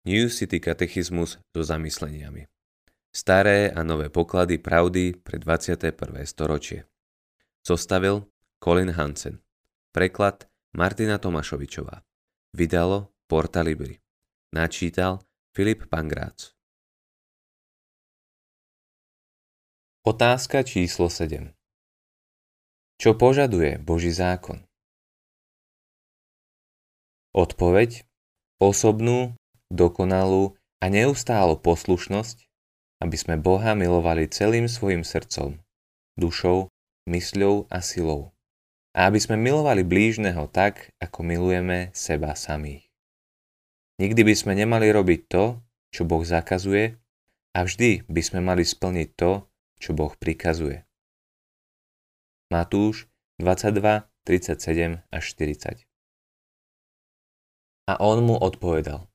New City katechizmus so zamysleniami. Staré a nové poklady pravdy pre 21. storočie. Zostavil Colin Hansen. Preklad Martina Tomašovičová. Vydalo Porta Libri. Načítal Filip Pangrác. Otázka číslo 7. Čo požaduje Boží zákon? Odpoveď osobnú dokonalú a neustálu poslušnosť, aby sme Boha milovali celým svojim srdcom, dušou, mysľou a silou. A aby sme milovali blížneho tak, ako milujeme seba samých. Nikdy by sme nemali robiť to, čo Boh zakazuje a vždy by sme mali splniť to, čo Boh prikazuje. Matúš 22, 37 až 40 A on mu odpovedal,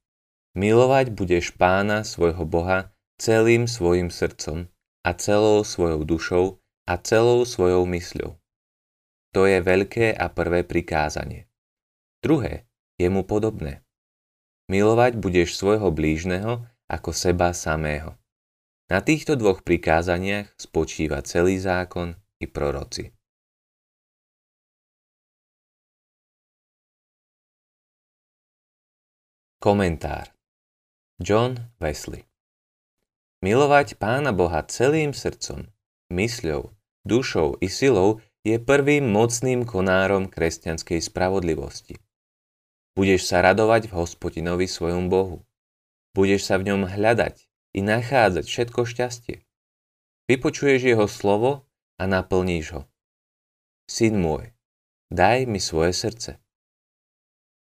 Milovať budeš pána svojho Boha celým svojim srdcom a celou svojou dušou a celou svojou mysľou. To je veľké a prvé prikázanie. Druhé je mu podobné. Milovať budeš svojho blížneho ako seba samého. Na týchto dvoch prikázaniach spočíva celý zákon i proroci. Komentár John Wesley Milovať Pána Boha celým srdcom, mysľou, dušou i silou je prvým mocným konárom kresťanskej spravodlivosti. Budeš sa radovať v hospodinovi svojom Bohu. Budeš sa v ňom hľadať i nachádzať všetko šťastie. Vypočuješ jeho slovo a naplníš ho. Syn môj, daj mi svoje srdce.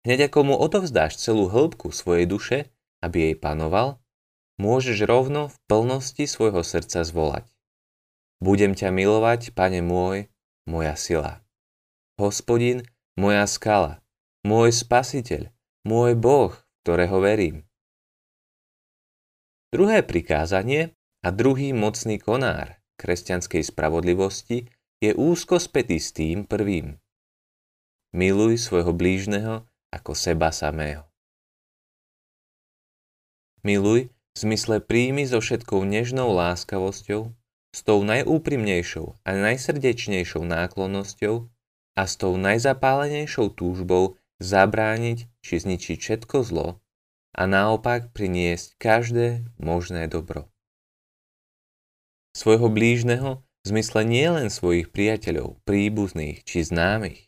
Hneď ako mu odovzdáš celú hĺbku svojej duše, aby jej panoval, môžeš rovno v plnosti svojho srdca zvolať. Budem ťa milovať, pane môj, moja sila. Hospodin, moja skala, môj spasiteľ, môj Boh, ktorého verím. Druhé prikázanie a druhý mocný konár kresťanskej spravodlivosti je úzko spätý s tým prvým. Miluj svojho blížneho ako seba samého. Miluj v zmysle príjmy so všetkou nežnou láskavosťou, s tou najúprimnejšou a najsrdečnejšou náklonnosťou a s tou najzapálenejšou túžbou zabrániť či zničiť všetko zlo a naopak priniesť každé možné dobro. Svojho blížneho v zmysle nie len svojich priateľov, príbuzných či známych,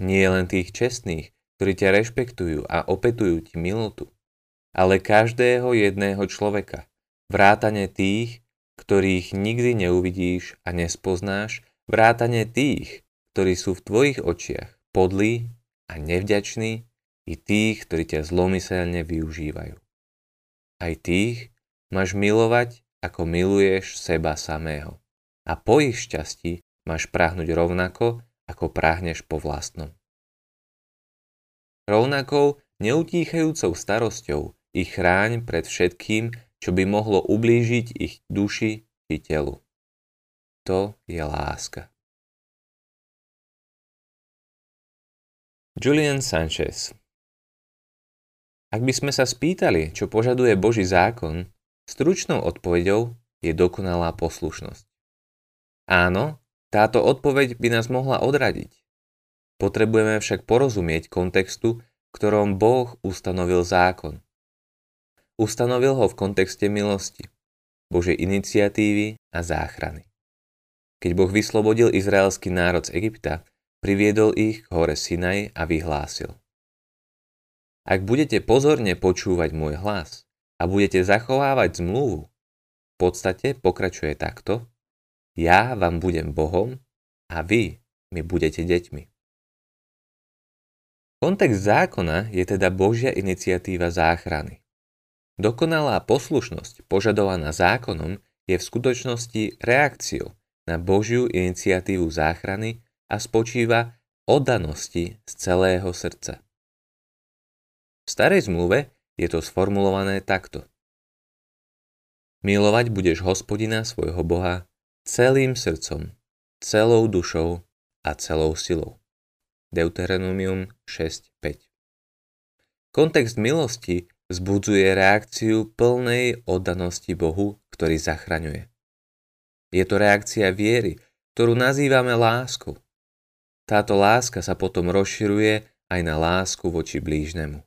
nie len tých čestných, ktorí ťa rešpektujú a opetujú ti milotu, ale každého jedného človeka, vrátane tých, ktorých nikdy neuvidíš a nespoznáš, vrátane tých, ktorí sú v tvojich očiach podlí a nevďační, i tých, ktorí ťa zlomyselne využívajú. Aj tých máš milovať, ako miluješ seba samého. A po ich šťastí máš prahnuť rovnako, ako prahneš po vlastnom. Rovnakou neutíchajúcou starosťou ich chráň pred všetkým, čo by mohlo ublížiť ich duši či telu. To je láska. Julian Sanchez Ak by sme sa spýtali, čo požaduje Boží zákon, stručnou odpoveďou je dokonalá poslušnosť. Áno, táto odpoveď by nás mohla odradiť. Potrebujeme však porozumieť kontextu, v ktorom Boh ustanovil zákon. Ustanovil ho v kontexte milosti, Božej iniciatívy a záchrany. Keď Boh vyslobodil izraelský národ z Egypta, priviedol ich k hore Sinaj a vyhlásil. Ak budete pozorne počúvať môj hlas a budete zachovávať zmluvu, v podstate pokračuje takto, ja vám budem Bohom a vy mi budete deťmi. Kontext zákona je teda Božia iniciatíva záchrany. Dokonalá poslušnosť požadovaná zákonom je v skutočnosti reakciou na Božiu iniciatívu záchrany a spočíva oddanosti z celého srdca. V starej zmluve je to sformulované takto. Milovať budeš hospodina svojho Boha celým srdcom, celou dušou a celou silou. Deuteronomium 6.5 Kontext milosti zbudzuje reakciu plnej oddanosti Bohu, ktorý zachraňuje. Je to reakcia viery, ktorú nazývame láskou. Táto láska sa potom rozširuje aj na lásku voči blížnemu.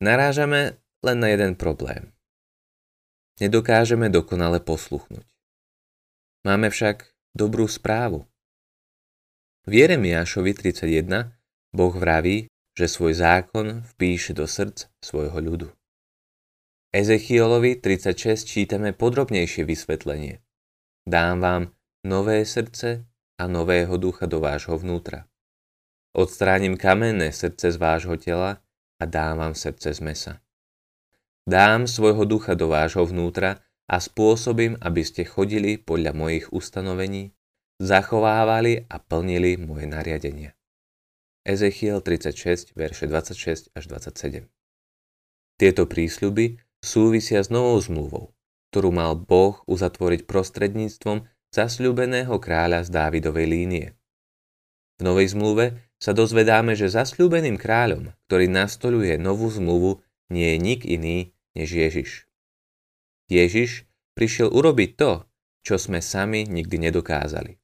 Narážame len na jeden problém. Nedokážeme dokonale posluchnúť. Máme však dobrú správu. V Jeremiášovi 31 Boh vraví, že svoj zákon vpíše do srdc svojho ľudu. Ezechielovi 36 čítame podrobnejšie vysvetlenie. Dám vám nové srdce a nového ducha do vášho vnútra. Odstránim kamenné srdce z vášho tela a dám vám srdce z mesa. Dám svojho ducha do vášho vnútra a spôsobím, aby ste chodili podľa mojich ustanovení, zachovávali a plnili moje nariadenia. Ezechiel 36, verše 26 až 27 Tieto prísľuby súvisia s novou zmluvou, ktorú mal Boh uzatvoriť prostredníctvom zasľúbeného kráľa z Dávidovej línie. V Novej zmluve sa dozvedáme, že zasľúbeným kráľom, ktorý nastoluje novú zmluvu, nie je nik iný než Ježiš. Ježiš prišiel urobiť to, čo sme sami nikdy nedokázali.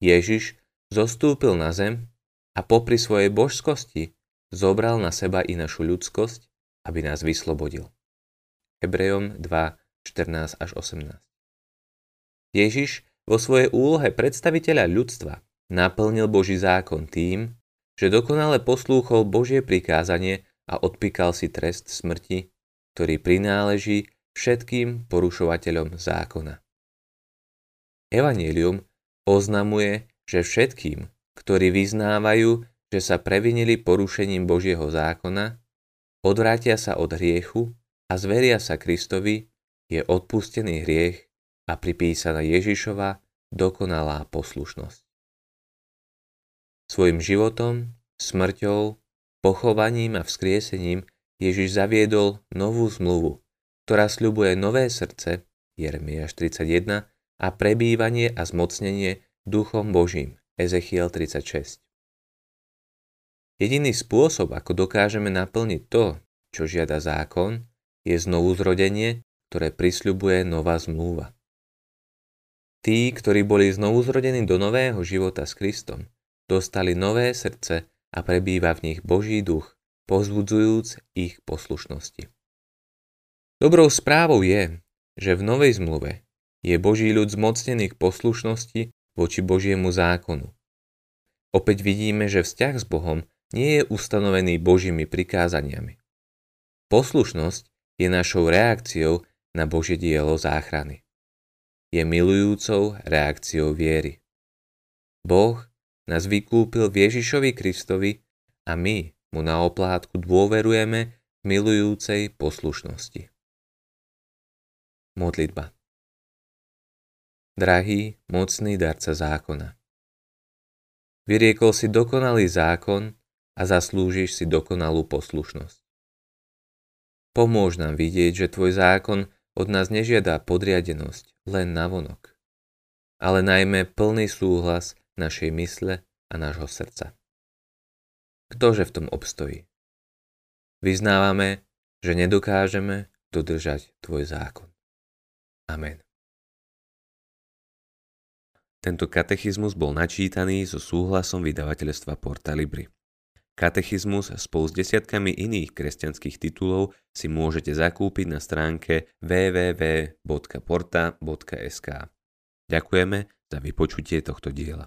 Ježiš zostúpil na zem a popri svojej božskosti zobral na seba i našu ľudskosť, aby nás vyslobodil. Hebrejom 2, 14 až 18 Ježiš vo svojej úlohe predstaviteľa ľudstva naplnil Boží zákon tým, že dokonale poslúchol Božie prikázanie a odpíkal si trest smrti, ktorý prináleží všetkým porušovateľom zákona. Evangelium oznamuje, že všetkým, ktorí vyznávajú, že sa previnili porušením Božieho zákona, odvrátia sa od hriechu a zveria sa Kristovi, je odpustený hriech a pripísaná Ježišova dokonalá poslušnosť. Svojim životom, smrťou, pochovaním a vzkriesením Ježiš zaviedol novú zmluvu, ktorá sľubuje nové srdce, Jeremiáš 31, a prebývanie a zmocnenie Duchom Božím, Ezechiel 36. Jediný spôsob, ako dokážeme naplniť to, čo žiada zákon, je znovu zrodenie, ktoré prisľubuje nová zmluva. Tí, ktorí boli znovu zrodení do nového života s Kristom, dostali nové srdce a prebýva v nich Boží duch, pozbudzujúc ich poslušnosti. Dobrou správou je, že v Novej zmluve je Boží ľud zmocnený k poslušnosti voči Božiemu zákonu. Opäť vidíme, že vzťah s Bohom nie je ustanovený Božími prikázaniami. Poslušnosť je našou reakciou na Božie dielo záchrany. Je milujúcou reakciou viery. Boh nás vykúpil v Ježišovi Kristovi a my mu na oplátku dôverujeme milujúcej poslušnosti. Modlitba Drahý, mocný darca zákona. Vyriekol si dokonalý zákon a zaslúžiš si dokonalú poslušnosť. Pomôž nám vidieť, že tvoj zákon od nás nežiada podriadenosť len navonok, ale najmä plný súhlas našej mysle a nášho srdca. Ktože v tom obstojí? Vyznávame, že nedokážeme dodržať tvoj zákon. Amen. Tento katechizmus bol načítaný so súhlasom vydavateľstva Porta Libri. Katechizmus spolu s desiatkami iných kresťanských titulov si môžete zakúpiť na stránke www.porta.sk. Ďakujeme za vypočutie tohto diela.